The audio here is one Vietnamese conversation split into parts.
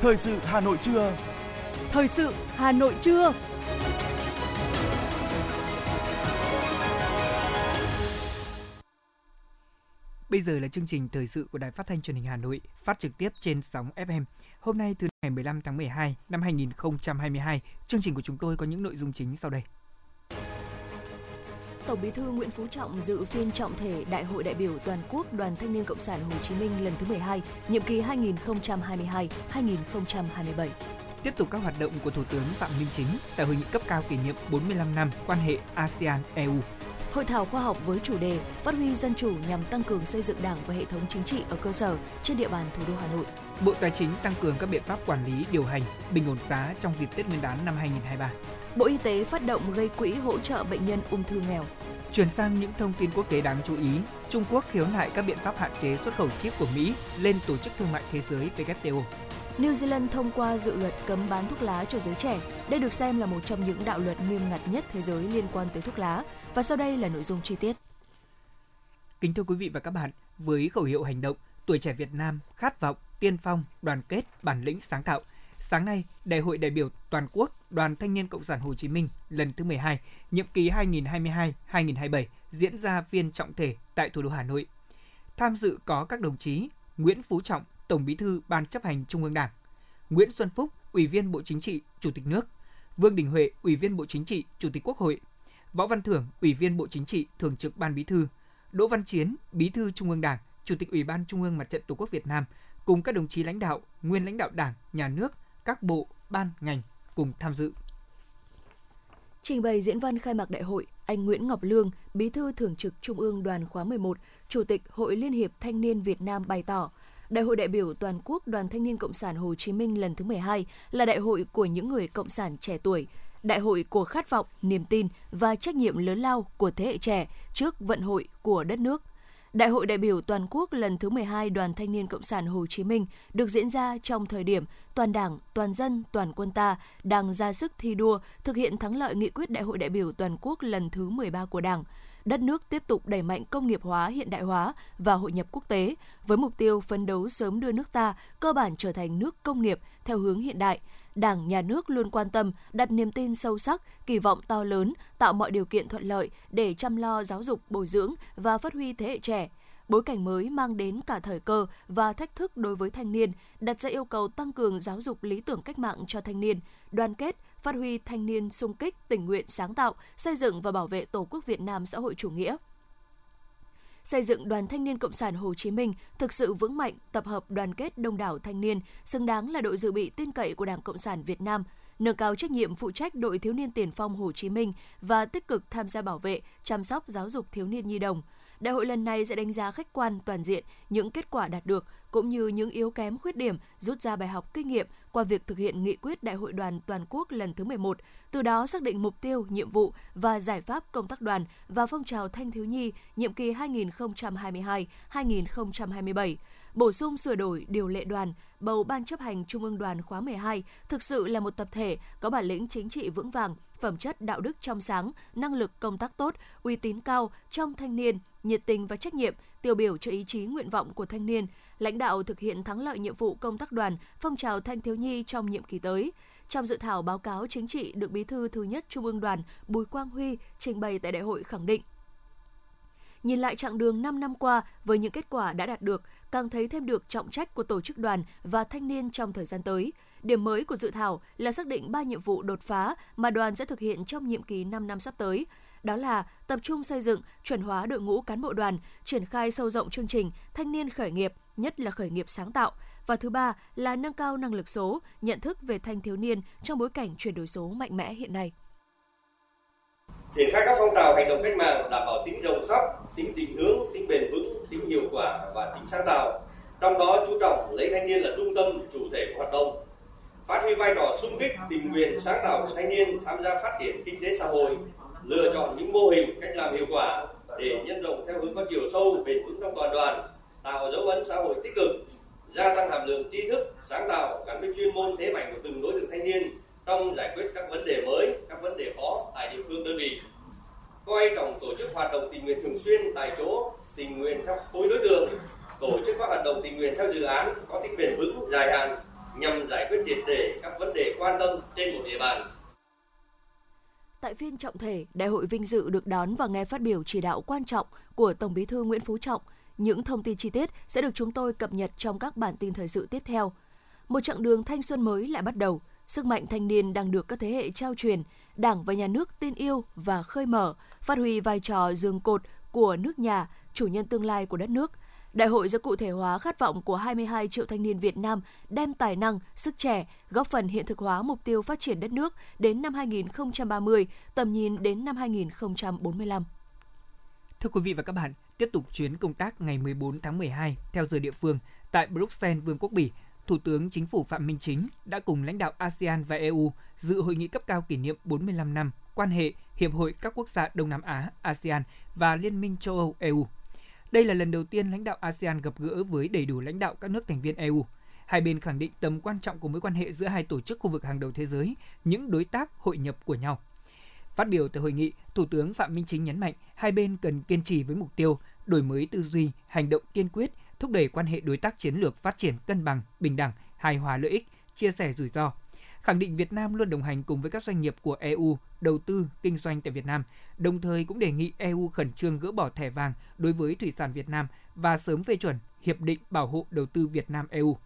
Thời sự Hà Nội trưa. Thời sự Hà Nội trưa. Bây giờ là chương trình thời sự của Đài Phát thanh Truyền hình Hà Nội, phát trực tiếp trên sóng FM. Hôm nay thứ ngày 15 tháng 12 năm 2022, chương trình của chúng tôi có những nội dung chính sau đây. Tổng Bí thư Nguyễn Phú Trọng dự phiên trọng thể Đại hội đại biểu toàn quốc Đoàn Thanh niên Cộng sản Hồ Chí Minh lần thứ 12, nhiệm kỳ 2022-2027. Tiếp tục các hoạt động của Thủ tướng Phạm Minh Chính tại hội nghị cấp cao kỷ niệm 45 năm quan hệ ASEAN-EU. Hội thảo khoa học với chủ đề Phát huy dân chủ nhằm tăng cường xây dựng Đảng và hệ thống chính trị ở cơ sở trên địa bàn thủ đô Hà Nội. Bộ Tài chính tăng cường các biện pháp quản lý, điều hành, bình ổn giá trong dịp Tết Nguyên đán năm 2023. Bộ Y tế phát động gây quỹ hỗ trợ bệnh nhân ung thư nghèo. Chuyển sang những thông tin quốc tế đáng chú ý, Trung Quốc khiếu nại các biện pháp hạn chế xuất khẩu chip của Mỹ lên Tổ chức Thương mại Thế giới WTO. New Zealand thông qua dự luật cấm bán thuốc lá cho giới trẻ. Đây được xem là một trong những đạo luật nghiêm ngặt nhất thế giới liên quan tới thuốc lá. Và sau đây là nội dung chi tiết. Kính thưa quý vị và các bạn, với khẩu hiệu hành động Tuổi trẻ Việt Nam khát vọng, tiên phong, đoàn kết, bản lĩnh sáng tạo, sáng nay, Đại hội đại biểu toàn quốc Đoàn Thanh niên Cộng sản Hồ Chí Minh lần thứ 12, nhiệm kỳ 2022-2027 diễn ra viên trọng thể tại thủ đô Hà Nội. Tham dự có các đồng chí Nguyễn Phú Trọng, Tổng Bí thư Ban chấp hành Trung ương Đảng, Nguyễn Xuân Phúc, Ủy viên Bộ Chính trị, Chủ tịch nước, Vương Đình Huệ, Ủy viên Bộ Chính trị, Chủ tịch Quốc hội, Võ Văn Thưởng, Ủy viên Bộ Chính trị, Thường trực Ban Bí thư, Đỗ Văn Chiến, Bí thư Trung ương Đảng, Chủ tịch Ủy ban Trung ương Mặt trận Tổ quốc Việt Nam cùng các đồng chí lãnh đạo, nguyên lãnh đạo Đảng, Nhà nước, các bộ, ban, ngành cùng tham dự. Trình bày diễn văn khai mạc đại hội, anh Nguyễn Ngọc Lương, Bí thư Thường trực Trung ương Đoàn khóa 11, Chủ tịch Hội Liên hiệp Thanh niên Việt Nam bày tỏ, Đại hội đại biểu toàn quốc Đoàn Thanh niên Cộng sản Hồ Chí Minh lần thứ 12 là đại hội của những người cộng sản trẻ tuổi, đại hội của khát vọng, niềm tin và trách nhiệm lớn lao của thế hệ trẻ trước vận hội của đất nước. Đại hội đại biểu toàn quốc lần thứ 12 Đoàn Thanh niên Cộng sản Hồ Chí Minh được diễn ra trong thời điểm toàn Đảng, toàn dân, toàn quân ta đang ra sức thi đua thực hiện thắng lợi nghị quyết Đại hội đại biểu toàn quốc lần thứ 13 của Đảng – đất nước tiếp tục đẩy mạnh công nghiệp hóa, hiện đại hóa và hội nhập quốc tế với mục tiêu phấn đấu sớm đưa nước ta cơ bản trở thành nước công nghiệp theo hướng hiện đại. Đảng, Nhà nước luôn quan tâm, đặt niềm tin sâu sắc, kỳ vọng to lớn, tạo mọi điều kiện thuận lợi để chăm lo giáo dục, bồi dưỡng và phát huy thế hệ trẻ, bối cảnh mới mang đến cả thời cơ và thách thức đối với thanh niên, đặt ra yêu cầu tăng cường giáo dục lý tưởng cách mạng cho thanh niên, đoàn kết, phát huy thanh niên sung kích, tình nguyện sáng tạo, xây dựng và bảo vệ Tổ quốc Việt Nam xã hội chủ nghĩa. Xây dựng Đoàn Thanh niên Cộng sản Hồ Chí Minh thực sự vững mạnh, tập hợp đoàn kết đông đảo thanh niên, xứng đáng là đội dự bị tin cậy của Đảng Cộng sản Việt Nam, nâng cao trách nhiệm phụ trách đội thiếu niên tiền phong Hồ Chí Minh và tích cực tham gia bảo vệ, chăm sóc giáo dục thiếu niên nhi đồng – Đại hội lần này sẽ đánh giá khách quan toàn diện những kết quả đạt được cũng như những yếu kém khuyết điểm, rút ra bài học kinh nghiệm qua việc thực hiện nghị quyết Đại hội đoàn toàn quốc lần thứ 11, từ đó xác định mục tiêu, nhiệm vụ và giải pháp công tác đoàn và phong trào thanh thiếu nhi nhiệm kỳ 2022-2027 bổ sung sửa đổi điều lệ đoàn, bầu Ban chấp hành Trung ương đoàn khóa 12 thực sự là một tập thể có bản lĩnh chính trị vững vàng, phẩm chất đạo đức trong sáng, năng lực công tác tốt, uy tín cao trong thanh niên, nhiệt tình và trách nhiệm, tiêu biểu cho ý chí nguyện vọng của thanh niên, lãnh đạo thực hiện thắng lợi nhiệm vụ công tác đoàn, phong trào thanh thiếu nhi trong nhiệm kỳ tới. Trong dự thảo báo cáo chính trị được Bí thư thứ nhất Trung ương Đoàn Bùi Quang Huy trình bày tại đại hội khẳng định Nhìn lại chặng đường 5 năm qua với những kết quả đã đạt được, càng thấy thêm được trọng trách của tổ chức đoàn và thanh niên trong thời gian tới. Điểm mới của dự thảo là xác định ba nhiệm vụ đột phá mà đoàn sẽ thực hiện trong nhiệm kỳ 5 năm sắp tới. Đó là tập trung xây dựng, chuẩn hóa đội ngũ cán bộ đoàn, triển khai sâu rộng chương trình thanh niên khởi nghiệp, nhất là khởi nghiệp sáng tạo. Và thứ ba là nâng cao năng lực số, nhận thức về thanh thiếu niên trong bối cảnh chuyển đổi số mạnh mẽ hiện nay triển khai các phong trào hành động cách mạng đảm bảo tính rộng khắp tính định hướng tính bền vững tính hiệu quả và tính sáng tạo. Trong đó chú trọng lấy thanh niên là trung tâm chủ thể của hoạt động. Phát huy vai trò sung kích tình nguyện sáng tạo của thanh niên tham gia phát triển kinh tế xã hội lựa chọn những mô hình cách làm hiệu quả để nhân rộng theo hướng có chiều sâu bền vững trong toàn đoàn tạo dấu ấn xã hội tích cực gia tăng hàm lượng tri thức sáng tạo gắn với chuyên môn thế mạnh của từng đối tượng thanh niên trong giải quyết các vấn đề mới, các vấn đề khó tại địa phương đơn vị. Coi trọng tổ chức hoạt động tình nguyện thường xuyên tại chỗ, tình nguyện theo khối đối tượng, tổ chức các hoạt động tình nguyện theo dự án có tính bền vững, dài hạn, nhằm giải quyết triệt đề các vấn đề quan tâm trên một địa bàn. Tại phiên trọng thể, đại hội vinh dự được đón và nghe phát biểu chỉ đạo quan trọng của Tổng Bí thư Nguyễn Phú Trọng. Những thông tin chi tiết sẽ được chúng tôi cập nhật trong các bản tin thời sự tiếp theo. Một chặng đường thanh xuân mới lại bắt đầu. Sức mạnh thanh niên đang được các thế hệ trao truyền, Đảng và Nhà nước tin yêu và khơi mở, phát huy vai trò giường cột của nước nhà, chủ nhân tương lai của đất nước. Đại hội sẽ cụ thể hóa khát vọng của 22 triệu thanh niên Việt Nam đem tài năng, sức trẻ, góp phần hiện thực hóa mục tiêu phát triển đất nước đến năm 2030, tầm nhìn đến năm 2045. Thưa quý vị và các bạn, tiếp tục chuyến công tác ngày 14 tháng 12 theo giờ địa phương tại Bruxelles, Vương quốc Bỉ, Thủ tướng Chính phủ Phạm Minh Chính đã cùng lãnh đạo ASEAN và EU dự hội nghị cấp cao kỷ niệm 45 năm quan hệ Hiệp hội các quốc gia Đông Nam Á ASEAN và Liên minh châu Âu EU. Đây là lần đầu tiên lãnh đạo ASEAN gặp gỡ với đầy đủ lãnh đạo các nước thành viên EU. Hai bên khẳng định tầm quan trọng của mối quan hệ giữa hai tổ chức khu vực hàng đầu thế giới, những đối tác hội nhập của nhau. Phát biểu tại hội nghị, Thủ tướng Phạm Minh Chính nhấn mạnh hai bên cần kiên trì với mục tiêu đổi mới tư duy, hành động kiên quyết, thúc đẩy quan hệ đối tác chiến lược phát triển cân bằng, bình đẳng, hài hòa lợi ích, chia sẻ rủi ro, khẳng định Việt Nam luôn đồng hành cùng với các doanh nghiệp của EU đầu tư kinh doanh tại Việt Nam, đồng thời cũng đề nghị EU khẩn trương gỡ bỏ thẻ vàng đối với thủy sản Việt Nam và sớm phê chuẩn hiệp định bảo hộ đầu tư Việt Nam EU.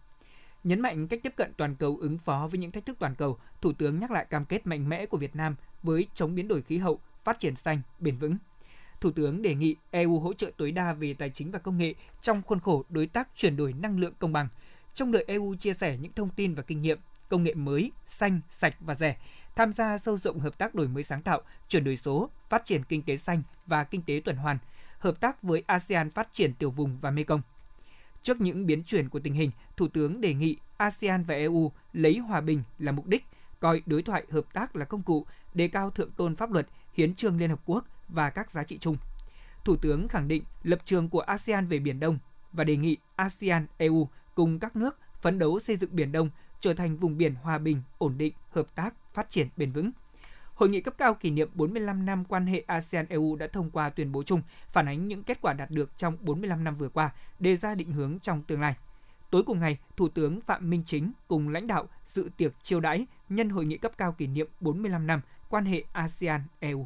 Nhấn mạnh cách tiếp cận toàn cầu ứng phó với những thách thức toàn cầu, Thủ tướng nhắc lại cam kết mạnh mẽ của Việt Nam với chống biến đổi khí hậu, phát triển xanh, bền vững. Thủ tướng đề nghị EU hỗ trợ tối đa về tài chính và công nghệ trong khuôn khổ đối tác chuyển đổi năng lượng công bằng, trong đợi EU chia sẻ những thông tin và kinh nghiệm công nghệ mới, xanh, sạch và rẻ, tham gia sâu rộng hợp tác đổi mới sáng tạo, chuyển đổi số, phát triển kinh tế xanh và kinh tế tuần hoàn, hợp tác với ASEAN phát triển tiểu vùng và Mekong. Trước những biến chuyển của tình hình, Thủ tướng đề nghị ASEAN và EU lấy hòa bình là mục đích, coi đối thoại hợp tác là công cụ, đề cao thượng tôn pháp luật, hiến trương Liên Hợp Quốc và các giá trị chung. Thủ tướng khẳng định lập trường của ASEAN về Biển Đông và đề nghị ASEAN, EU cùng các nước phấn đấu xây dựng Biển Đông trở thành vùng biển hòa bình, ổn định, hợp tác, phát triển bền vững. Hội nghị cấp cao kỷ niệm 45 năm quan hệ ASEAN-EU đã thông qua tuyên bố chung phản ánh những kết quả đạt được trong 45 năm vừa qua, đề ra định hướng trong tương lai. Tối cùng ngày, Thủ tướng Phạm Minh Chính cùng lãnh đạo dự tiệc chiêu đãi nhân hội nghị cấp cao kỷ niệm 45 năm quan hệ ASEAN-EU.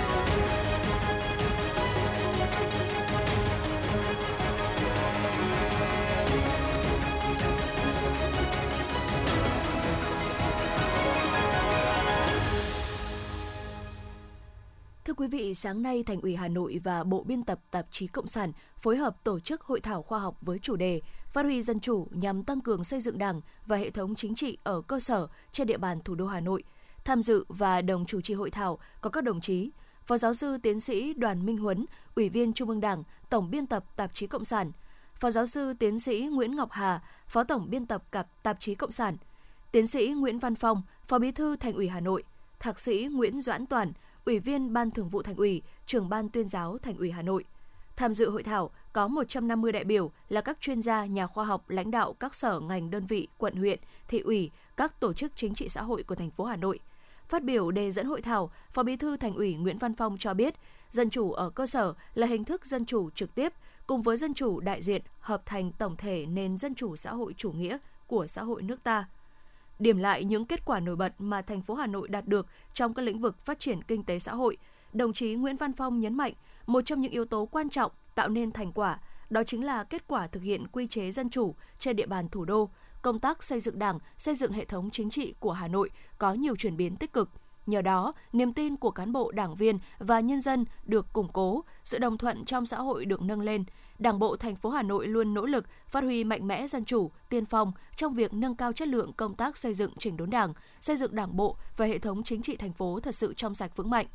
Thưa quý vị, sáng nay Thành ủy Hà Nội và Bộ Biên tập Tạp chí Cộng sản phối hợp tổ chức hội thảo khoa học với chủ đề Phát huy dân chủ nhằm tăng cường xây dựng Đảng và hệ thống chính trị ở cơ sở trên địa bàn thủ đô Hà Nội. Tham dự và đồng chủ trì hội thảo có các đồng chí Phó giáo sư tiến sĩ Đoàn Minh Huấn, Ủy viên Trung ương Đảng, Tổng biên tập Tạp chí Cộng sản, Phó giáo sư tiến sĩ Nguyễn Ngọc Hà, Phó tổng biên tập cặp Tạp chí Cộng sản, Tiến sĩ Nguyễn Văn Phong, Phó Bí thư Thành ủy Hà Nội, Thạc sĩ Nguyễn Doãn Toàn, Ủy viên Ban Thường vụ Thành ủy, Trưởng ban Tuyên giáo Thành ủy Hà Nội. Tham dự hội thảo có 150 đại biểu là các chuyên gia, nhà khoa học, lãnh đạo các sở ngành đơn vị, quận huyện, thị ủy, các tổ chức chính trị xã hội của thành phố Hà Nội. Phát biểu đề dẫn hội thảo, Phó Bí thư Thành ủy Nguyễn Văn Phong cho biết, dân chủ ở cơ sở là hình thức dân chủ trực tiếp cùng với dân chủ đại diện hợp thành tổng thể nền dân chủ xã hội chủ nghĩa của xã hội nước ta điểm lại những kết quả nổi bật mà thành phố Hà Nội đạt được trong các lĩnh vực phát triển kinh tế xã hội, đồng chí Nguyễn Văn Phong nhấn mạnh, một trong những yếu tố quan trọng tạo nên thành quả đó chính là kết quả thực hiện quy chế dân chủ trên địa bàn thủ đô. Công tác xây dựng Đảng, xây dựng hệ thống chính trị của Hà Nội có nhiều chuyển biến tích cực. Nhờ đó, niềm tin của cán bộ, đảng viên và nhân dân được củng cố, sự đồng thuận trong xã hội được nâng lên, Đảng bộ thành phố Hà Nội luôn nỗ lực phát huy mạnh mẽ dân chủ, tiên phong trong việc nâng cao chất lượng công tác xây dựng chỉnh đốn Đảng, xây dựng Đảng bộ và hệ thống chính trị thành phố thật sự trong sạch vững mạnh.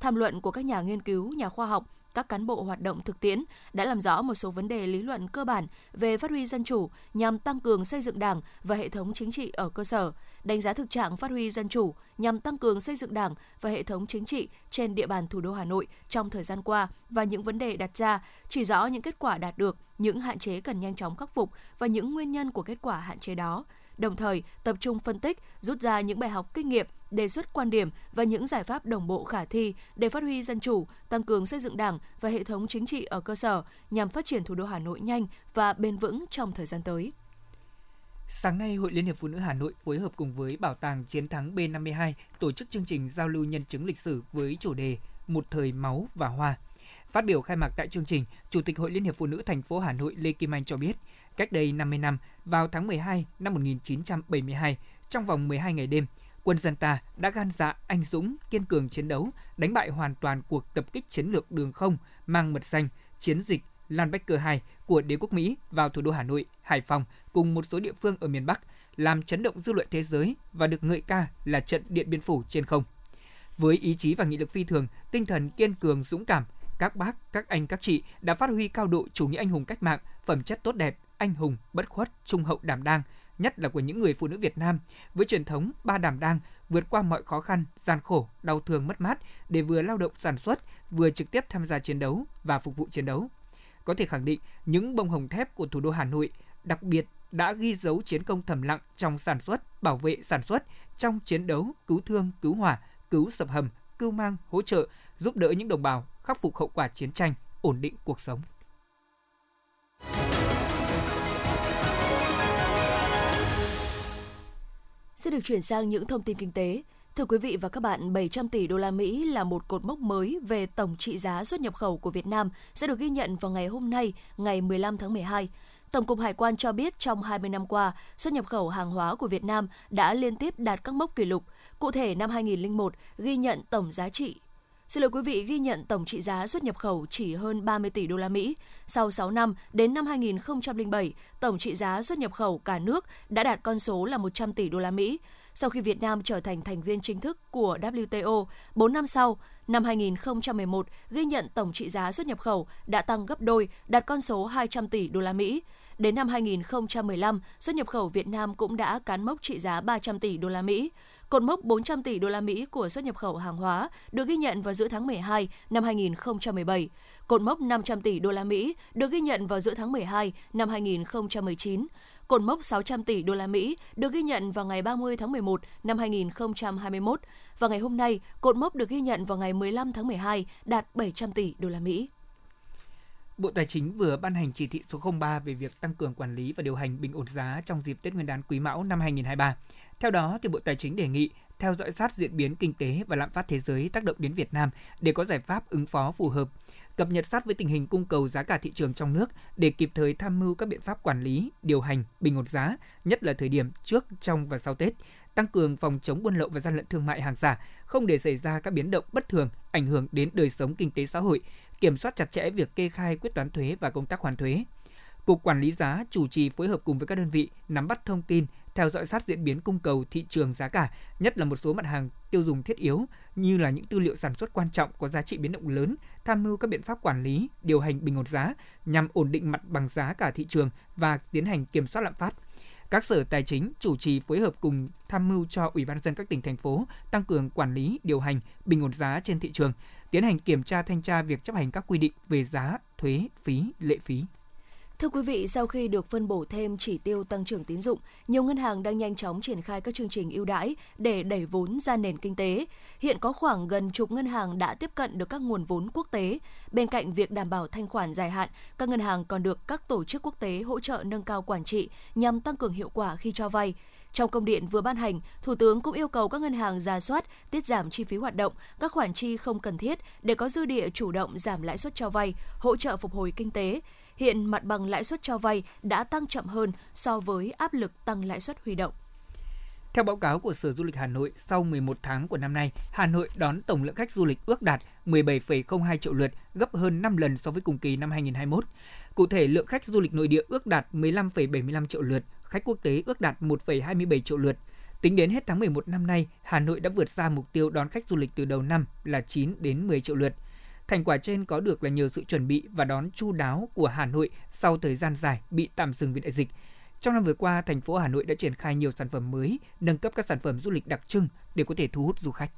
Tham luận của các nhà nghiên cứu, nhà khoa học, các cán bộ hoạt động thực tiễn đã làm rõ một số vấn đề lý luận cơ bản về phát huy dân chủ nhằm tăng cường xây dựng Đảng và hệ thống chính trị ở cơ sở, đánh giá thực trạng phát huy dân chủ nhằm tăng cường xây dựng Đảng và hệ thống chính trị trên địa bàn thủ đô Hà Nội trong thời gian qua và những vấn đề đặt ra, chỉ rõ những kết quả đạt được, những hạn chế cần nhanh chóng khắc phục và những nguyên nhân của kết quả hạn chế đó đồng thời tập trung phân tích, rút ra những bài học kinh nghiệm, đề xuất quan điểm và những giải pháp đồng bộ khả thi để phát huy dân chủ, tăng cường xây dựng Đảng và hệ thống chính trị ở cơ sở nhằm phát triển thủ đô Hà Nội nhanh và bền vững trong thời gian tới. Sáng nay, Hội Liên hiệp Phụ nữ Hà Nội phối hợp cùng với Bảo tàng Chiến thắng B52 tổ chức chương trình giao lưu nhân chứng lịch sử với chủ đề Một thời máu và hoa. Phát biểu khai mạc tại chương trình, Chủ tịch Hội Liên hiệp Phụ nữ thành phố Hà Nội Lê Kim Anh cho biết, cách đây 50 năm, vào tháng 12 năm 1972, trong vòng 12 ngày đêm, quân dân ta đã gan dạ anh dũng, kiên cường chiến đấu, đánh bại hoàn toàn cuộc tập kích chiến lược đường không mang mật danh chiến dịch Lan Bách Cơ 2 của đế quốc Mỹ vào thủ đô Hà Nội, Hải Phòng cùng một số địa phương ở miền Bắc, làm chấn động dư luận thế giới và được ngợi ca là trận Điện Biên Phủ trên không. Với ý chí và nghị lực phi thường, tinh thần kiên cường dũng cảm, các bác, các anh, các chị đã phát huy cao độ chủ nghĩa anh hùng cách mạng, phẩm chất tốt đẹp, anh hùng, bất khuất, trung hậu đảm đang, nhất là của những người phụ nữ Việt Nam, với truyền thống ba đảm đang, vượt qua mọi khó khăn, gian khổ, đau thương mất mát để vừa lao động sản xuất, vừa trực tiếp tham gia chiến đấu và phục vụ chiến đấu. Có thể khẳng định, những bông hồng thép của thủ đô Hà Nội đặc biệt đã ghi dấu chiến công thầm lặng trong sản xuất, bảo vệ sản xuất, trong chiến đấu, cứu thương, cứu hỏa, cứu sập hầm, cứu mang, hỗ trợ, giúp đỡ những đồng bào khắc phục hậu quả chiến tranh, ổn định cuộc sống. Sẽ được chuyển sang những thông tin kinh tế. Thưa quý vị và các bạn, 700 tỷ đô la Mỹ là một cột mốc mới về tổng trị giá xuất nhập khẩu của Việt Nam sẽ được ghi nhận vào ngày hôm nay, ngày 15 tháng 12. Tổng cục Hải quan cho biết trong 20 năm qua, xuất nhập khẩu hàng hóa của Việt Nam đã liên tiếp đạt các mốc kỷ lục. Cụ thể năm 2001 ghi nhận tổng giá trị Xin lỗi quý vị ghi nhận tổng trị giá xuất nhập khẩu chỉ hơn 30 tỷ đô la Mỹ. Sau 6 năm, đến năm 2007, tổng trị giá xuất nhập khẩu cả nước đã đạt con số là 100 tỷ đô la Mỹ. Sau khi Việt Nam trở thành thành viên chính thức của WTO, 4 năm sau, năm 2011 ghi nhận tổng trị giá xuất nhập khẩu đã tăng gấp đôi, đạt con số 200 tỷ đô la Mỹ. Đến năm 2015, xuất nhập khẩu Việt Nam cũng đã cán mốc trị giá 300 tỷ đô la Mỹ. Cột mốc 400 tỷ đô la Mỹ của xuất nhập khẩu hàng hóa được ghi nhận vào giữa tháng 12 năm 2017. Cột mốc 500 tỷ đô la Mỹ được ghi nhận vào giữa tháng 12 năm 2019. Cột mốc 600 tỷ đô la Mỹ được ghi nhận vào ngày 30 tháng 11 năm 2021 và ngày hôm nay, cột mốc được ghi nhận vào ngày 15 tháng 12 đạt 700 tỷ đô la Mỹ. Bộ Tài chính vừa ban hành chỉ thị số 03 về việc tăng cường quản lý và điều hành bình ổn giá trong dịp Tết Nguyên đán Quý Mão năm 2023. Theo đó, thì Bộ Tài chính đề nghị theo dõi sát diễn biến kinh tế và lạm phát thế giới tác động đến Việt Nam để có giải pháp ứng phó phù hợp, cập nhật sát với tình hình cung cầu giá cả thị trường trong nước để kịp thời tham mưu các biện pháp quản lý, điều hành, bình ổn giá, nhất là thời điểm trước, trong và sau Tết, tăng cường phòng chống buôn lậu và gian lận thương mại hàng giả, không để xảy ra các biến động bất thường ảnh hưởng đến đời sống kinh tế xã hội, kiểm soát chặt chẽ việc kê khai quyết toán thuế và công tác hoàn thuế. Cục Quản lý giá chủ trì phối hợp cùng với các đơn vị nắm bắt thông tin, theo dõi sát diễn biến cung cầu thị trường giá cả, nhất là một số mặt hàng tiêu dùng thiết yếu như là những tư liệu sản xuất quan trọng có giá trị biến động lớn, tham mưu các biện pháp quản lý, điều hành bình ổn giá nhằm ổn định mặt bằng giá cả thị trường và tiến hành kiểm soát lạm phát. Các sở tài chính chủ trì phối hợp cùng tham mưu cho Ủy ban dân các tỉnh thành phố tăng cường quản lý, điều hành, bình ổn giá trên thị trường, tiến hành kiểm tra thanh tra việc chấp hành các quy định về giá, thuế, phí, lệ phí. Thưa quý vị, sau khi được phân bổ thêm chỉ tiêu tăng trưởng tín dụng, nhiều ngân hàng đang nhanh chóng triển khai các chương trình ưu đãi để đẩy vốn ra nền kinh tế. Hiện có khoảng gần chục ngân hàng đã tiếp cận được các nguồn vốn quốc tế. Bên cạnh việc đảm bảo thanh khoản dài hạn, các ngân hàng còn được các tổ chức quốc tế hỗ trợ nâng cao quản trị nhằm tăng cường hiệu quả khi cho vay. Trong công điện vừa ban hành, Thủ tướng cũng yêu cầu các ngân hàng ra soát, tiết giảm chi phí hoạt động, các khoản chi không cần thiết để có dư địa chủ động giảm lãi suất cho vay, hỗ trợ phục hồi kinh tế hiện mặt bằng lãi suất cho vay đã tăng chậm hơn so với áp lực tăng lãi suất huy động. Theo báo cáo của Sở Du lịch Hà Nội, sau 11 tháng của năm nay, Hà Nội đón tổng lượng khách du lịch ước đạt 17,02 triệu lượt, gấp hơn 5 lần so với cùng kỳ năm 2021. Cụ thể, lượng khách du lịch nội địa ước đạt 15,75 triệu lượt, khách quốc tế ước đạt 1,27 triệu lượt. Tính đến hết tháng 11 năm nay, Hà Nội đã vượt xa mục tiêu đón khách du lịch từ đầu năm là 9 đến 10 triệu lượt. Thành quả trên có được là nhờ sự chuẩn bị và đón chu đáo của Hà Nội sau thời gian dài bị tạm dừng vì đại dịch. Trong năm vừa qua, thành phố Hà Nội đã triển khai nhiều sản phẩm mới, nâng cấp các sản phẩm du lịch đặc trưng để có thể thu hút du khách.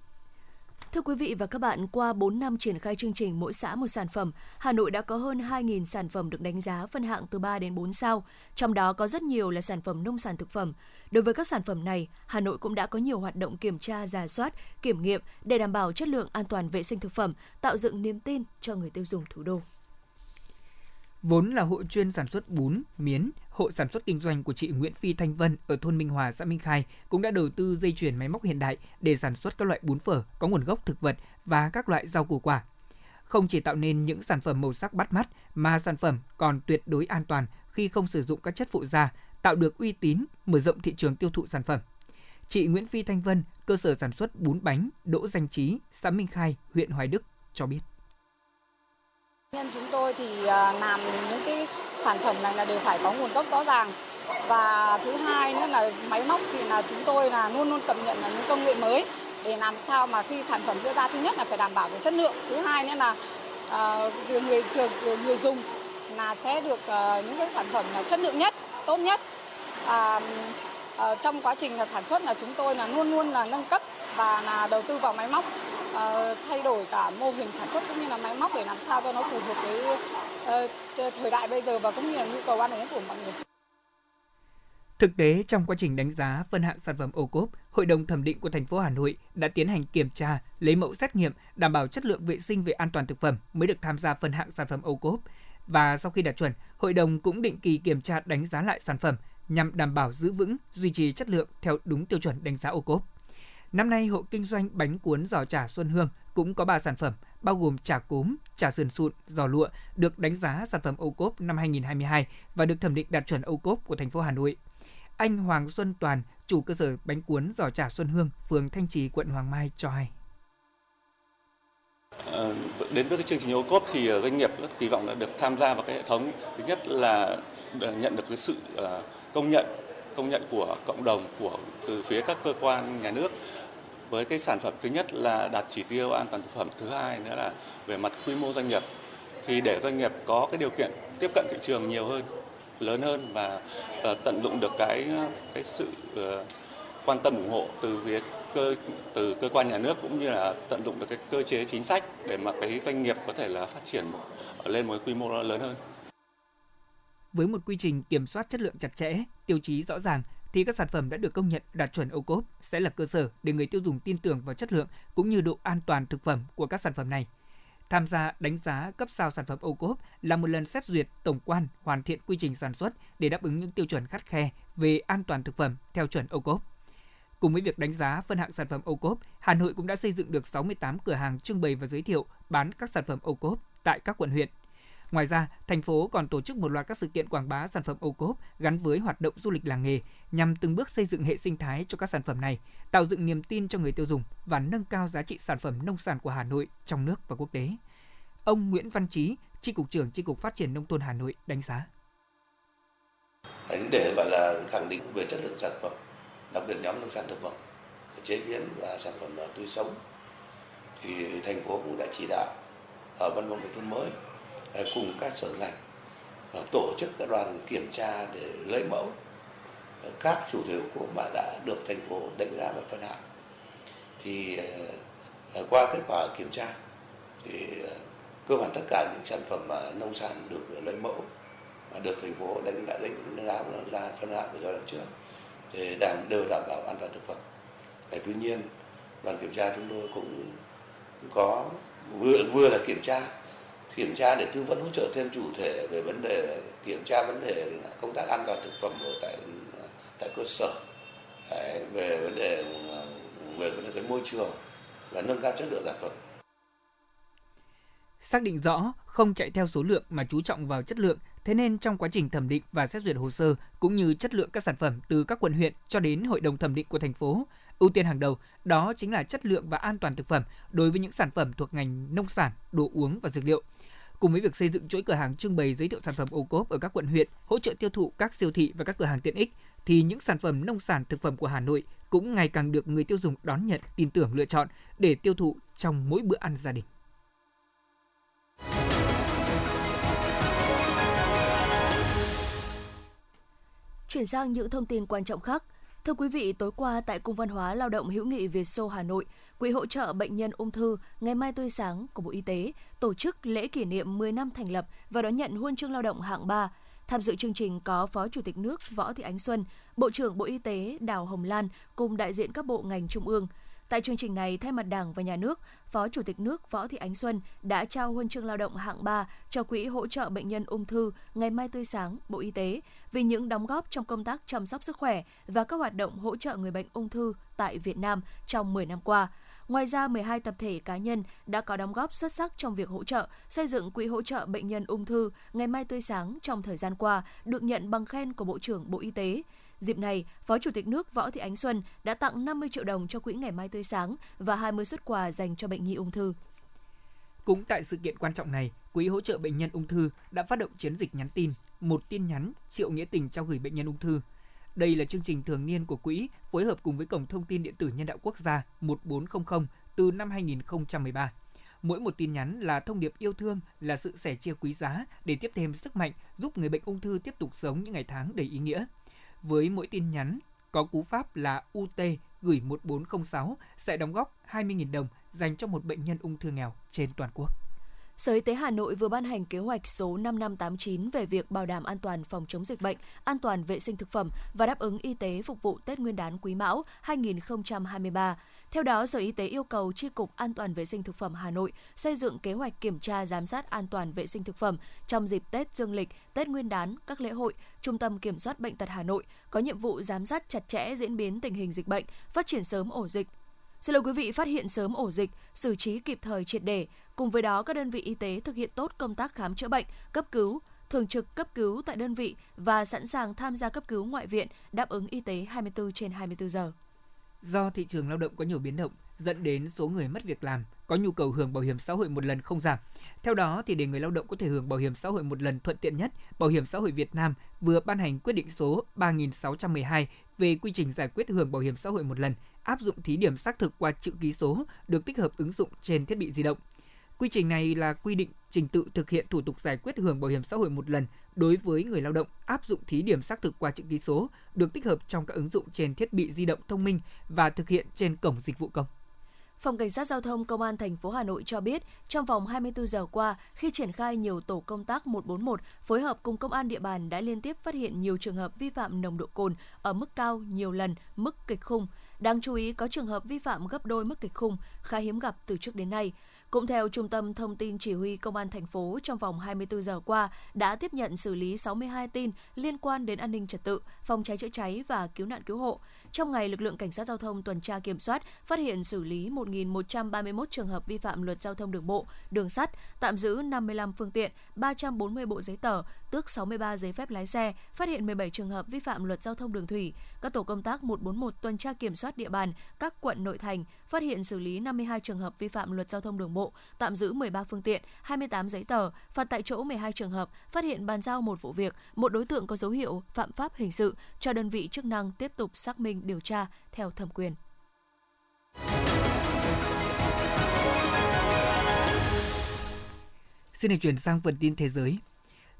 Thưa quý vị và các bạn, qua 4 năm triển khai chương trình mỗi xã một sản phẩm, Hà Nội đã có hơn 2.000 sản phẩm được đánh giá phân hạng từ 3 đến 4 sao, trong đó có rất nhiều là sản phẩm nông sản thực phẩm. Đối với các sản phẩm này, Hà Nội cũng đã có nhiều hoạt động kiểm tra, giả soát, kiểm nghiệm để đảm bảo chất lượng an toàn vệ sinh thực phẩm, tạo dựng niềm tin cho người tiêu dùng thủ đô. Vốn là hộ chuyên sản xuất bún, miến, hộ sản xuất kinh doanh của chị Nguyễn Phi Thanh Vân ở thôn Minh Hòa, xã Minh Khai cũng đã đầu tư dây chuyền máy móc hiện đại để sản xuất các loại bún phở có nguồn gốc thực vật và các loại rau củ quả. Không chỉ tạo nên những sản phẩm màu sắc bắt mắt mà sản phẩm còn tuyệt đối an toàn khi không sử dụng các chất phụ gia, tạo được uy tín, mở rộng thị trường tiêu thụ sản phẩm. Chị Nguyễn Phi Thanh Vân, cơ sở sản xuất bún bánh Đỗ Danh Trí, xã Minh Khai, huyện Hoài Đức cho biết. Nhân chúng tôi thì à, làm những cái sản phẩm này là đều phải có nguồn gốc rõ ràng. Và thứ hai nữa là máy móc thì là chúng tôi là luôn luôn cập nhật là những công nghệ mới để làm sao mà khi sản phẩm đưa ra thứ nhất là phải đảm bảo về chất lượng thứ hai nữa là uh, người người, người dùng là sẽ được uh, những cái sản phẩm là chất lượng nhất tốt nhất. Uh, uh, trong quá trình là sản xuất là chúng tôi là luôn luôn là nâng cấp và là đầu tư vào máy móc uh, thay đổi cả mô hình sản xuất cũng như là máy móc để làm sao cho nó phù hợp với uh, thời đại bây giờ và cũng như là nhu cầu ăn uống của mọi người. Thực tế, trong quá trình đánh giá phân hạng sản phẩm ô cốp, Hội đồng thẩm định của thành phố Hà Nội đã tiến hành kiểm tra, lấy mẫu xét nghiệm, đảm bảo chất lượng vệ sinh về an toàn thực phẩm mới được tham gia phân hạng sản phẩm ô cốp. Và sau khi đạt chuẩn, Hội đồng cũng định kỳ kiểm tra đánh giá lại sản phẩm nhằm đảm bảo giữ vững, duy trì chất lượng theo đúng tiêu chuẩn đánh giá ô cốp. Năm nay, hộ kinh doanh bánh cuốn giò chả Xuân Hương cũng có 3 sản phẩm, bao gồm chả cốm, chả sườn sụn, giò lụa, được đánh giá sản phẩm ô cốp năm 2022 và được thẩm định đạt chuẩn ô cốp của thành phố Hà Nội. Anh Hoàng Xuân Toàn, chủ cơ sở bánh cuốn giò chả Xuân Hương, phường Thanh Trì, quận Hoàng Mai cho hay. À, đến với cái chương trình ô cốp thì ờ, doanh nghiệp rất kỳ vọng là được tham gia vào cái hệ thống thứ nhất là ờ, nhận được cái sự công nhận công nhận của cộng đồng của từ phía các cơ quan nhà nước với cái sản phẩm thứ nhất là đạt chỉ tiêu an toàn thực phẩm thứ hai nữa là về mặt quy mô doanh nghiệp thì để doanh nghiệp có cái điều kiện tiếp cận thị trường nhiều hơn lớn hơn và uh, tận dụng được cái cái sự uh, quan tâm ủng hộ từ phía cơ từ cơ quan nhà nước cũng như là tận dụng được cái cơ chế chính sách để mà cái doanh nghiệp có thể là phát triển lên một quy mô lớn hơn. Với một quy trình kiểm soát chất lượng chặt chẽ, tiêu chí rõ ràng thì các sản phẩm đã được công nhận đạt chuẩn ô cốp sẽ là cơ sở để người tiêu dùng tin tưởng vào chất lượng cũng như độ an toàn thực phẩm của các sản phẩm này. Tham gia đánh giá cấp sao sản phẩm ô cốp là một lần xét duyệt tổng quan hoàn thiện quy trình sản xuất để đáp ứng những tiêu chuẩn khắt khe về an toàn thực phẩm theo chuẩn ô cốp. Cùng với việc đánh giá phân hạng sản phẩm ô cốp, Hà Nội cũng đã xây dựng được 68 cửa hàng trưng bày và giới thiệu bán các sản phẩm ô cốp tại các quận huyện. Ngoài ra, thành phố còn tổ chức một loạt các sự kiện quảng bá sản phẩm ô cốp gắn với hoạt động du lịch làng nghề nhằm từng bước xây dựng hệ sinh thái cho các sản phẩm này, tạo dựng niềm tin cho người tiêu dùng và nâng cao giá trị sản phẩm nông sản của Hà Nội trong nước và quốc tế. Ông Nguyễn Văn Trí, Chi cục trưởng Chi cục Phát triển nông thôn Hà Nội đánh giá. Để gọi là khẳng định về chất lượng sản phẩm, đặc biệt nhóm nông sản thực phẩm, chế biến và sản phẩm à, tươi sống thì thành phố cũng đã chỉ đạo ở văn phòng nông thôn mới Ờ, cùng các sở ngành ờ, tổ chức các đoàn kiểm tra để lấy mẫu ờ, các chủ thể của mà đã được thành phố đánh giá và phân hạng thì qua kết quả kiểm tra thì cơ bản tất cả những sản phẩm mà nông sản được lấy mẫu mà được thành phố đánh, đã đánh giá ra phân hạng của giai đoạn trước để đảm, đều đảm bảo an toàn thực phẩm. Thế tuy nhiên, đoàn kiểm tra chúng tôi cũng có, vừa vừa là kiểm tra kiểm tra để tư vấn hỗ trợ thêm chủ thể về vấn đề kiểm tra vấn đề công tác an toàn thực phẩm ở tại tại cơ sở Đấy, về vấn đề về vấn đề cái môi trường và nâng cao chất lượng sản phẩm xác định rõ không chạy theo số lượng mà chú trọng vào chất lượng Thế nên trong quá trình thẩm định và xét duyệt hồ sơ cũng như chất lượng các sản phẩm từ các quận huyện cho đến hội đồng thẩm định của thành phố, ưu tiên hàng đầu đó chính là chất lượng và an toàn thực phẩm đối với những sản phẩm thuộc ngành nông sản, đồ uống và dược liệu. Cùng với việc xây dựng chuỗi cửa hàng trưng bày giới thiệu sản phẩm ô cốp ở các quận huyện, hỗ trợ tiêu thụ các siêu thị và các cửa hàng tiện ích, thì những sản phẩm nông sản thực phẩm của Hà Nội cũng ngày càng được người tiêu dùng đón nhận, tin tưởng lựa chọn để tiêu thụ trong mỗi bữa ăn gia đình. Chuyển sang những thông tin quan trọng khác, Thưa quý vị, tối qua tại Cung văn hóa Lao động hữu nghị Việt Xô Hà Nội, Quỹ hỗ trợ bệnh nhân ung thư Ngày mai tươi sáng của Bộ Y tế tổ chức lễ kỷ niệm 10 năm thành lập và đón nhận huân chương lao động hạng 3. Tham dự chương trình có Phó Chủ tịch nước Võ Thị Ánh Xuân, Bộ trưởng Bộ Y tế Đào Hồng Lan cùng đại diện các bộ ngành trung ương. Tại chương trình này, thay mặt Đảng và Nhà nước, Phó Chủ tịch nước Võ Thị Ánh Xuân đã trao huân chương lao động hạng 3 cho Quỹ hỗ trợ bệnh nhân ung thư Ngày mai tươi sáng Bộ Y tế vì những đóng góp trong công tác chăm sóc sức khỏe và các hoạt động hỗ trợ người bệnh ung thư tại Việt Nam trong 10 năm qua. Ngoài ra, 12 tập thể cá nhân đã có đóng góp xuất sắc trong việc hỗ trợ, xây dựng quỹ hỗ trợ bệnh nhân ung thư Ngày mai tươi sáng trong thời gian qua, được nhận bằng khen của Bộ trưởng Bộ Y tế. Dịp này, Phó Chủ tịch nước Võ Thị Ánh Xuân đã tặng 50 triệu đồng cho Quỹ Ngày Mai Tươi Sáng và 20 xuất quà dành cho bệnh nhi ung thư. Cũng tại sự kiện quan trọng này, Quỹ hỗ trợ bệnh nhân ung thư đã phát động chiến dịch nhắn tin, một tin nhắn triệu nghĩa tình trao gửi bệnh nhân ung thư. Đây là chương trình thường niên của quỹ phối hợp cùng với Cổng Thông tin Điện tử Nhân đạo Quốc gia 1400 từ năm 2013. Mỗi một tin nhắn là thông điệp yêu thương, là sự sẻ chia quý giá để tiếp thêm sức mạnh giúp người bệnh ung thư tiếp tục sống những ngày tháng đầy ý nghĩa. Với mỗi tin nhắn có cú pháp là UT gửi 1406 sẽ đóng góp 20.000 đồng dành cho một bệnh nhân ung thư nghèo trên toàn quốc. Sở Y tế Hà Nội vừa ban hành kế hoạch số 5589 về việc bảo đảm an toàn phòng chống dịch bệnh, an toàn vệ sinh thực phẩm và đáp ứng y tế phục vụ Tết Nguyên đán Quý Mão 2023. Theo đó, Sở Y tế yêu cầu Tri Cục An toàn vệ sinh thực phẩm Hà Nội xây dựng kế hoạch kiểm tra giám sát an toàn vệ sinh thực phẩm trong dịp Tết Dương lịch, Tết Nguyên đán, các lễ hội. Trung tâm Kiểm soát Bệnh tật Hà Nội có nhiệm vụ giám sát chặt chẽ diễn biến tình hình dịch bệnh, phát triển sớm ổ dịch, Xin lỗi quý vị phát hiện sớm ổ dịch, xử trí kịp thời triệt để. Cùng với đó, các đơn vị y tế thực hiện tốt công tác khám chữa bệnh, cấp cứu, thường trực cấp cứu tại đơn vị và sẵn sàng tham gia cấp cứu ngoại viện, đáp ứng y tế 24 trên 24 giờ. Do thị trường lao động có nhiều biến động, dẫn đến số người mất việc làm, có nhu cầu hưởng bảo hiểm xã hội một lần không giảm. Theo đó, thì để người lao động có thể hưởng bảo hiểm xã hội một lần thuận tiện nhất, Bảo hiểm xã hội Việt Nam vừa ban hành quyết định số 3612 về quy trình giải quyết hưởng bảo hiểm xã hội một lần, áp dụng thí điểm xác thực qua chữ ký số được tích hợp ứng dụng trên thiết bị di động. Quy trình này là quy định trình tự thực hiện thủ tục giải quyết hưởng bảo hiểm xã hội một lần đối với người lao động áp dụng thí điểm xác thực qua chữ ký số được tích hợp trong các ứng dụng trên thiết bị di động thông minh và thực hiện trên cổng dịch vụ công. Phòng Cảnh sát Giao thông Công an thành phố Hà Nội cho biết, trong vòng 24 giờ qua, khi triển khai nhiều tổ công tác 141 phối hợp cùng công an địa bàn đã liên tiếp phát hiện nhiều trường hợp vi phạm nồng độ cồn ở mức cao nhiều lần, mức kịch khung. Đáng chú ý có trường hợp vi phạm gấp đôi mức kịch khung, khá hiếm gặp từ trước đến nay. Cũng theo Trung tâm Thông tin Chỉ huy Công an thành phố, trong vòng 24 giờ qua đã tiếp nhận xử lý 62 tin liên quan đến an ninh trật tự, phòng cháy chữa cháy và cứu nạn cứu hộ. Trong ngày, lực lượng cảnh sát giao thông tuần tra kiểm soát phát hiện xử lý 1.131 trường hợp vi phạm luật giao thông đường bộ, đường sắt, tạm giữ 55 phương tiện, 340 bộ giấy tờ, tước 63 giấy phép lái xe, phát hiện 17 trường hợp vi phạm luật giao thông đường thủy. Các tổ công tác 141 tuần tra kiểm soát địa bàn các quận nội thành, phát hiện xử lý 52 trường hợp vi phạm luật giao thông đường bộ, tạm giữ 13 phương tiện, 28 giấy tờ, phạt tại chỗ 12 trường hợp, phát hiện bàn giao một vụ việc, một đối tượng có dấu hiệu phạm pháp hình sự cho đơn vị chức năng tiếp tục xác minh điều tra theo thẩm quyền. Xin được chuyển sang phần tin thế giới.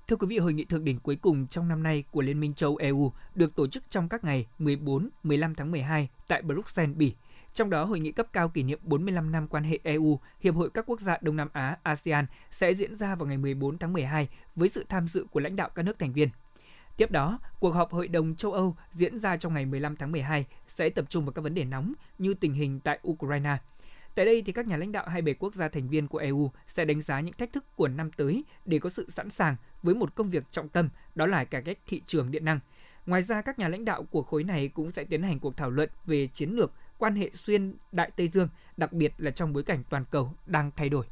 Thưa quý vị, hội nghị thượng đỉnh cuối cùng trong năm nay của Liên minh châu EU được tổ chức trong các ngày 14, 15 tháng 12 tại Bruxelles, Bỉ. Trong đó, hội nghị cấp cao kỷ niệm 45 năm quan hệ EU, Hiệp hội các quốc gia Đông Nam Á ASEAN sẽ diễn ra vào ngày 14 tháng 12 với sự tham dự của lãnh đạo các nước thành viên. Tiếp đó, cuộc họp Hội đồng châu Âu diễn ra trong ngày 15 tháng 12 sẽ tập trung vào các vấn đề nóng như tình hình tại Ukraine. Tại đây thì các nhà lãnh đạo hai bề quốc gia thành viên của EU sẽ đánh giá những thách thức của năm tới để có sự sẵn sàng với một công việc trọng tâm đó là cải cách thị trường điện năng. Ngoài ra, các nhà lãnh đạo của khối này cũng sẽ tiến hành cuộc thảo luận về chiến lược quan hệ xuyên Đại Tây Dương, đặc biệt là trong bối cảnh toàn cầu đang thay đổi.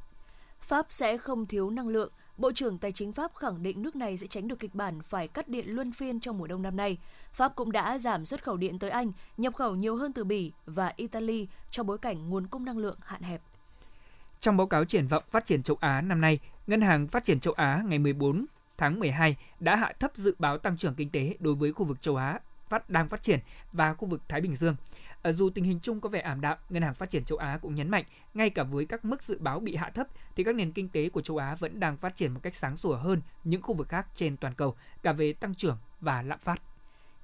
Pháp sẽ không thiếu năng lượng Bộ trưởng Tài chính Pháp khẳng định nước này sẽ tránh được kịch bản phải cắt điện luân phiên trong mùa đông năm nay. Pháp cũng đã giảm xuất khẩu điện tới Anh, nhập khẩu nhiều hơn từ Bỉ và Italy trong bối cảnh nguồn cung năng lượng hạn hẹp. Trong báo cáo triển vọng phát triển châu Á năm nay, Ngân hàng Phát triển châu Á ngày 14 tháng 12 đã hạ thấp dự báo tăng trưởng kinh tế đối với khu vực châu Á phát đang phát triển và khu vực Thái Bình Dương. Ở dù tình hình chung có vẻ ảm đạm, Ngân hàng Phát triển châu Á cũng nhấn mạnh, ngay cả với các mức dự báo bị hạ thấp thì các nền kinh tế của châu Á vẫn đang phát triển một cách sáng sủa hơn những khu vực khác trên toàn cầu, cả về tăng trưởng và lạm phát.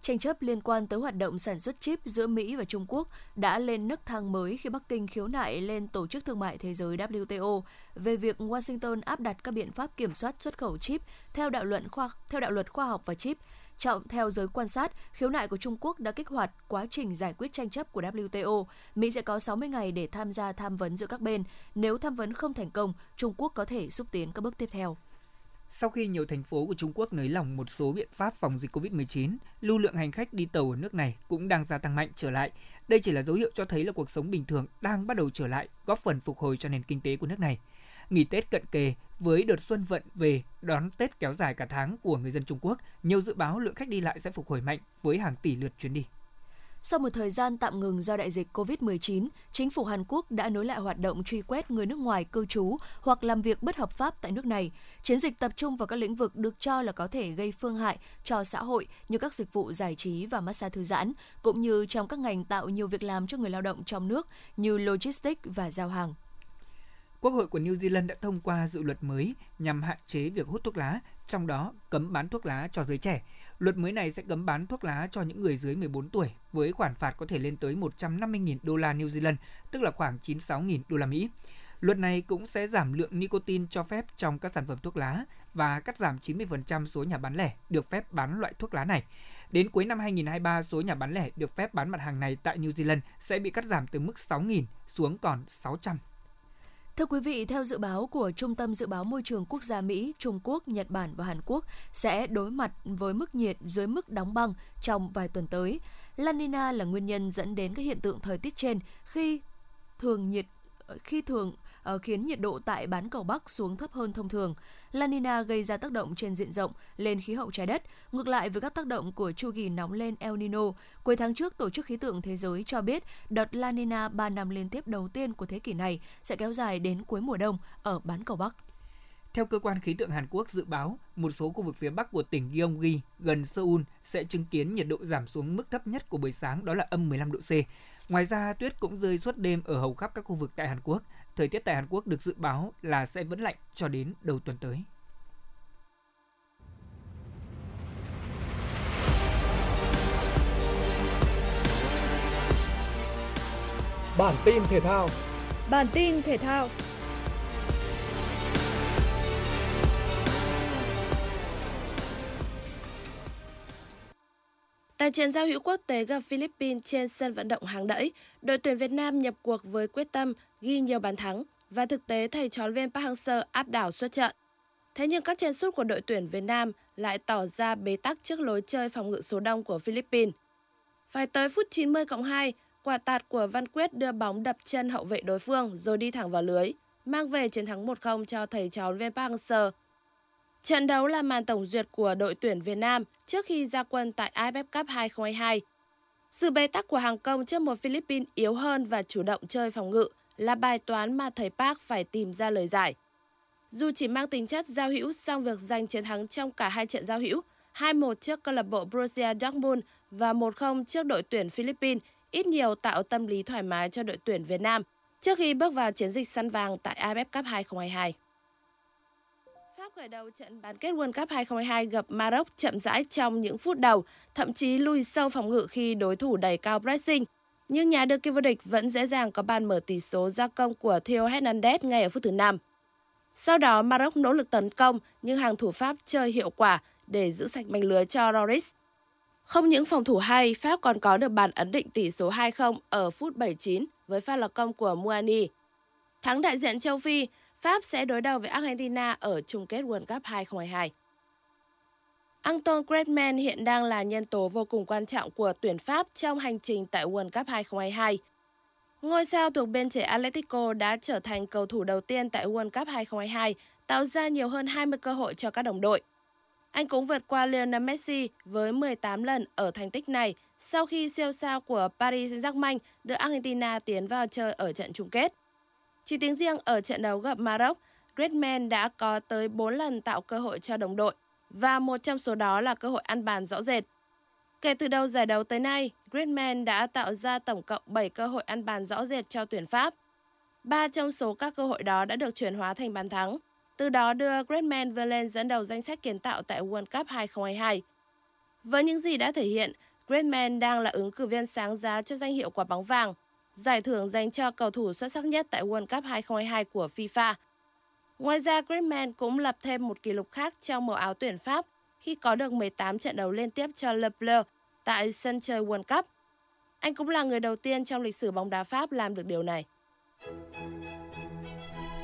Tranh chấp liên quan tới hoạt động sản xuất chip giữa Mỹ và Trung Quốc đã lên nấc thang mới khi Bắc Kinh khiếu nại lên Tổ chức Thương mại Thế giới WTO về việc Washington áp đặt các biện pháp kiểm soát xuất khẩu chip theo đạo luật khoa theo đạo luật khoa học và chip. Trọng theo giới quan sát, khiếu nại của Trung Quốc đã kích hoạt quá trình giải quyết tranh chấp của WTO. Mỹ sẽ có 60 ngày để tham gia tham vấn giữa các bên. Nếu tham vấn không thành công, Trung Quốc có thể xúc tiến các bước tiếp theo. Sau khi nhiều thành phố của Trung Quốc nới lỏng một số biện pháp phòng dịch COVID-19, lưu lượng hành khách đi tàu ở nước này cũng đang gia tăng mạnh trở lại. Đây chỉ là dấu hiệu cho thấy là cuộc sống bình thường đang bắt đầu trở lại, góp phần phục hồi cho nền kinh tế của nước này. Nghỉ Tết cận kề với đợt xuân vận về đón Tết kéo dài cả tháng của người dân Trung Quốc, nhiều dự báo lượng khách đi lại sẽ phục hồi mạnh với hàng tỷ lượt chuyến đi. Sau một thời gian tạm ngừng do đại dịch COVID-19, chính phủ Hàn Quốc đã nối lại hoạt động truy quét người nước ngoài cư trú hoặc làm việc bất hợp pháp tại nước này. Chiến dịch tập trung vào các lĩnh vực được cho là có thể gây phương hại cho xã hội như các dịch vụ giải trí và massage thư giãn, cũng như trong các ngành tạo nhiều việc làm cho người lao động trong nước như logistics và giao hàng. Quốc hội của New Zealand đã thông qua dự luật mới nhằm hạn chế việc hút thuốc lá, trong đó cấm bán thuốc lá cho giới trẻ. Luật mới này sẽ cấm bán thuốc lá cho những người dưới 14 tuổi với khoản phạt có thể lên tới 150.000 đô la New Zealand, tức là khoảng 96.000 đô la Mỹ. Luật này cũng sẽ giảm lượng nicotine cho phép trong các sản phẩm thuốc lá và cắt giảm 90% số nhà bán lẻ được phép bán loại thuốc lá này. Đến cuối năm 2023, số nhà bán lẻ được phép bán mặt hàng này tại New Zealand sẽ bị cắt giảm từ mức 6.000 xuống còn 600 Thưa quý vị, theo dự báo của Trung tâm Dự báo Môi trường Quốc gia Mỹ, Trung Quốc, Nhật Bản và Hàn Quốc sẽ đối mặt với mức nhiệt dưới mức đóng băng trong vài tuần tới. La Nina là nguyên nhân dẫn đến các hiện tượng thời tiết trên khi thường nhiệt khi thường Ờ, khiến nhiệt độ tại bán cầu Bắc xuống thấp hơn thông thường. La Nina gây ra tác động trên diện rộng lên khí hậu trái đất, ngược lại với các tác động của chu kỳ nóng lên El Nino. Cuối tháng trước, Tổ chức Khí tượng Thế giới cho biết đợt La Nina 3 năm liên tiếp đầu tiên của thế kỷ này sẽ kéo dài đến cuối mùa đông ở bán cầu Bắc. Theo cơ quan khí tượng Hàn Quốc dự báo, một số khu vực phía bắc của tỉnh Gyeonggi gần Seoul sẽ chứng kiến nhiệt độ giảm xuống mức thấp nhất của buổi sáng đó là âm 15 độ C. Ngoài ra, tuyết cũng rơi suốt đêm ở hầu khắp các khu vực tại Hàn Quốc. Thời tiết tại Hàn Quốc được dự báo là sẽ vẫn lạnh cho đến đầu tuần tới. Bản tin thể thao Bản tin thể thao Tại trận giao hữu quốc tế gặp Philippines trên sân vận động hàng đẫy, đội tuyển Việt Nam nhập cuộc với quyết tâm ghi nhiều bàn thắng và thực tế thầy trò viên Park Hang-seo áp đảo suốt trận. Thế nhưng các chân sút của đội tuyển Việt Nam lại tỏ ra bế tắc trước lối chơi phòng ngự số đông của Philippines. Phải tới phút 90 cộng 2, quả tạt của Văn Quyết đưa bóng đập chân hậu vệ đối phương rồi đi thẳng vào lưới, mang về chiến thắng 1-0 cho thầy trò viên Park Hang-seo. Trận đấu là màn tổng duyệt của đội tuyển Việt Nam trước khi ra quân tại AFF Cup 2022. Sự bế tắc của hàng công trước một Philippines yếu hơn và chủ động chơi phòng ngự là bài toán mà thầy Park phải tìm ra lời giải. Dù chỉ mang tính chất giao hữu, song việc giành chiến thắng trong cả hai trận giao hữu, 2-1 trước câu lạc bộ Borussia Dortmund và 1-0 trước đội tuyển Philippines ít nhiều tạo tâm lý thoải mái cho đội tuyển Việt Nam trước khi bước vào chiến dịch săn vàng tại AFF Cup 2022. Pháp khởi đầu trận bán kết World Cup 2022 gặp Maroc chậm rãi trong những phút đầu, thậm chí lùi sâu phòng ngự khi đối thủ đẩy cao pressing. Nhưng nhà đương kim vô địch vẫn dễ dàng có bàn mở tỷ số gia công của Theo Hernandez ngay ở phút thứ 5. Sau đó Maroc nỗ lực tấn công nhưng hàng thủ Pháp chơi hiệu quả để giữ sạch mảnh lưới cho Loris. Không những phòng thủ hay, Pháp còn có được bàn ấn định tỷ số 2-0 ở phút 79 với pha lập công của Muani. Thắng đại diện châu Phi, Pháp sẽ đối đầu với Argentina ở chung kết World Cup 2022. Anton Griezmann hiện đang là nhân tố vô cùng quan trọng của tuyển Pháp trong hành trình tại World Cup 2022. Ngôi sao thuộc bên trẻ Atletico đã trở thành cầu thủ đầu tiên tại World Cup 2022, tạo ra nhiều hơn 20 cơ hội cho các đồng đội. Anh cũng vượt qua Lionel Messi với 18 lần ở thành tích này sau khi siêu sao của Paris Saint-Germain đưa Argentina tiến vào chơi ở trận chung kết. Chỉ tính riêng ở trận đấu gặp Maroc, Griezmann đã có tới 4 lần tạo cơ hội cho đồng đội và một trong số đó là cơ hội ăn bàn rõ rệt. Kể từ đầu giải đấu tới nay, Griezmann đã tạo ra tổng cộng 7 cơ hội ăn bàn rõ rệt cho tuyển Pháp. Ba trong số các cơ hội đó đã được chuyển hóa thành bàn thắng, từ đó đưa Griezmann vươn lên dẫn đầu danh sách kiến tạo tại World Cup 2022. Với những gì đã thể hiện, Griezmann đang là ứng cử viên sáng giá cho danh hiệu quả bóng vàng, giải thưởng dành cho cầu thủ xuất sắc nhất tại World Cup 2022 của FIFA. Ngoài ra, Griezmann cũng lập thêm một kỷ lục khác trong màu áo tuyển Pháp khi có được 18 trận đấu liên tiếp cho Le Bleu tại sân chơi World Cup. Anh cũng là người đầu tiên trong lịch sử bóng đá Pháp làm được điều này.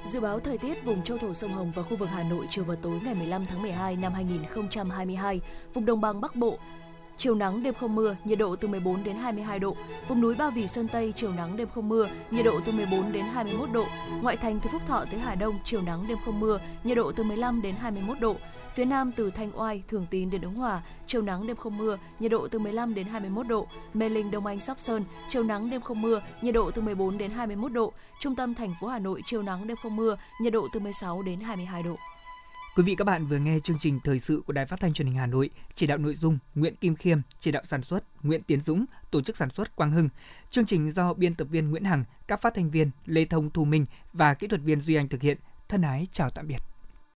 Dự báo thời tiết vùng châu thổ sông Hồng và khu vực Hà Nội chiều và tối ngày 15 tháng 12 năm 2022, vùng đồng bằng Bắc Bộ Chiều nắng đêm không mưa, nhiệt độ từ 14 đến 22 độ. Vùng núi Ba Vì Sơn Tây chiều nắng đêm không mưa, nhiệt độ từ 14 đến 21 độ. Ngoại thành từ Phúc Thọ tới Hà Đông chiều nắng đêm không mưa, nhiệt độ từ 15 đến 21 độ. Phía Nam từ Thanh Oai, Thường Tín đến Ứng Hòa, chiều nắng đêm không mưa, nhiệt độ từ 15 đến 21 độ. Mê Linh, Đông Anh, Sóc Sơn, chiều nắng đêm không mưa, nhiệt độ từ 14 đến 21 độ. Trung tâm thành phố Hà Nội chiều nắng đêm không mưa, nhiệt độ từ 16 đến 22 độ. Quý vị các bạn vừa nghe chương trình thời sự của Đài Phát thanh Truyền hình Hà Nội, chỉ đạo nội dung Nguyễn Kim Khiêm, chỉ đạo sản xuất Nguyễn Tiến Dũng, tổ chức sản xuất Quang Hưng. Chương trình do biên tập viên Nguyễn Hằng, các phát thanh viên Lê Thông Thu Minh và kỹ thuật viên Duy Anh thực hiện. Thân ái chào tạm biệt.